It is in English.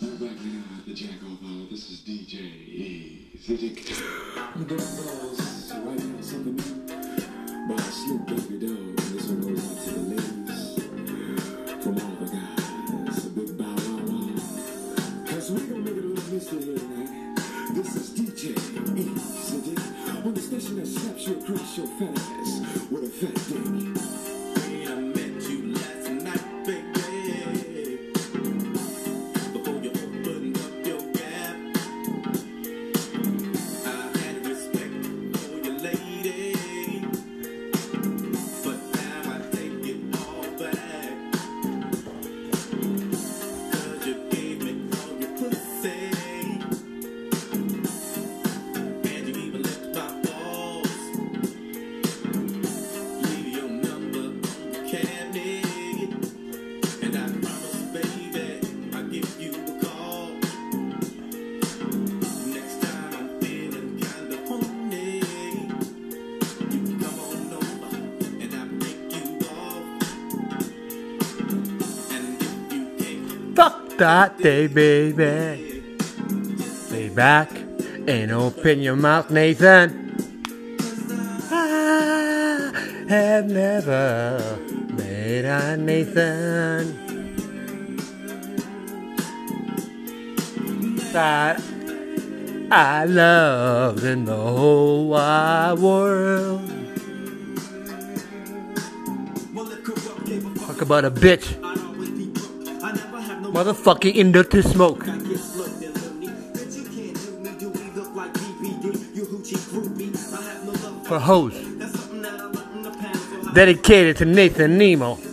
We're back the Jack Off This is DJ something Doggy Dogg. This one goes out to the ladies from all the guys. A big bow wow wow. Cause we gonna make it a little mystery tonight. This is DJ Easy on the station that slaps you across your fat with a fat dick. On and I promise, baby, I'll give you a call. Next time I'm feeling kinda horny, you come on over, and I'll make you off. And if you can't Fuck that day, baby. Lay back and open your mouth, Nathan. Have never made a Nathan that I loved in the whole wide world. Talk about a bitch. Motherfucking into to smoke. For hoes. Dedicated to Nathan Nemo.